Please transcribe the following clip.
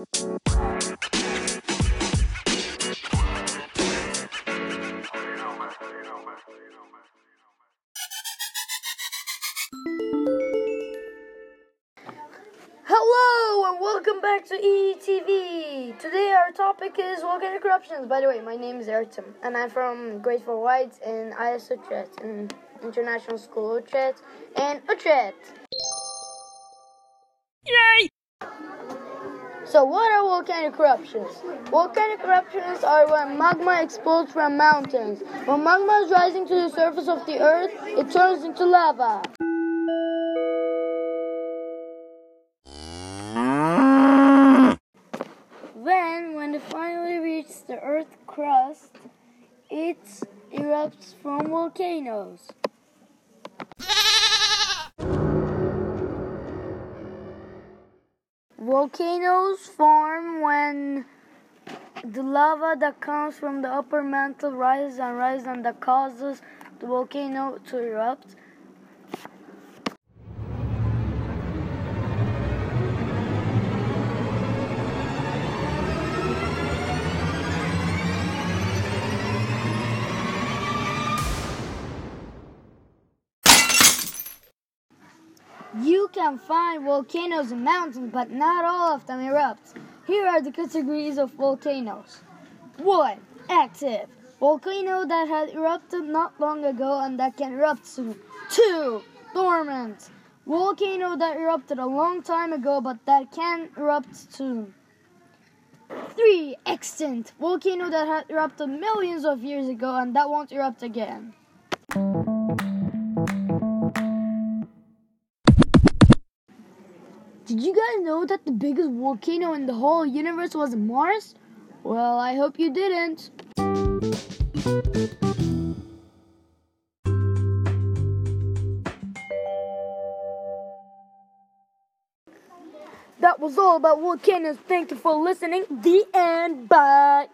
Hello and welcome back to ETV. Today our topic is volcanic eruptions. By the way, my name is Ertem and I'm from Grade 4 White in IS Utrecht, in International School Utrecht, and Utrecht. So what are volcanic eruptions? Volcanic eruptions are when magma explodes from mountains. When magma is rising to the surface of the earth, it turns into lava. Then, when it finally reaches the earth crust, it erupts from volcanoes. Volcanoes form when the lava that comes from the upper mantle rises and rises and that causes the volcano to erupt. You can find volcanoes in mountains, but not all of them erupt. Here are the categories of volcanoes. 1. Active. Volcano that had erupted not long ago and that can erupt soon. 2. Dormant. Volcano that erupted a long time ago but that can erupt soon. 3. Extinct. Volcano that had erupted millions of years ago and that won't erupt again. Did you guys know that the biggest volcano in the whole universe was Mars? Well, I hope you didn't. That was all about volcanoes. Thank you for listening. The end. Bye.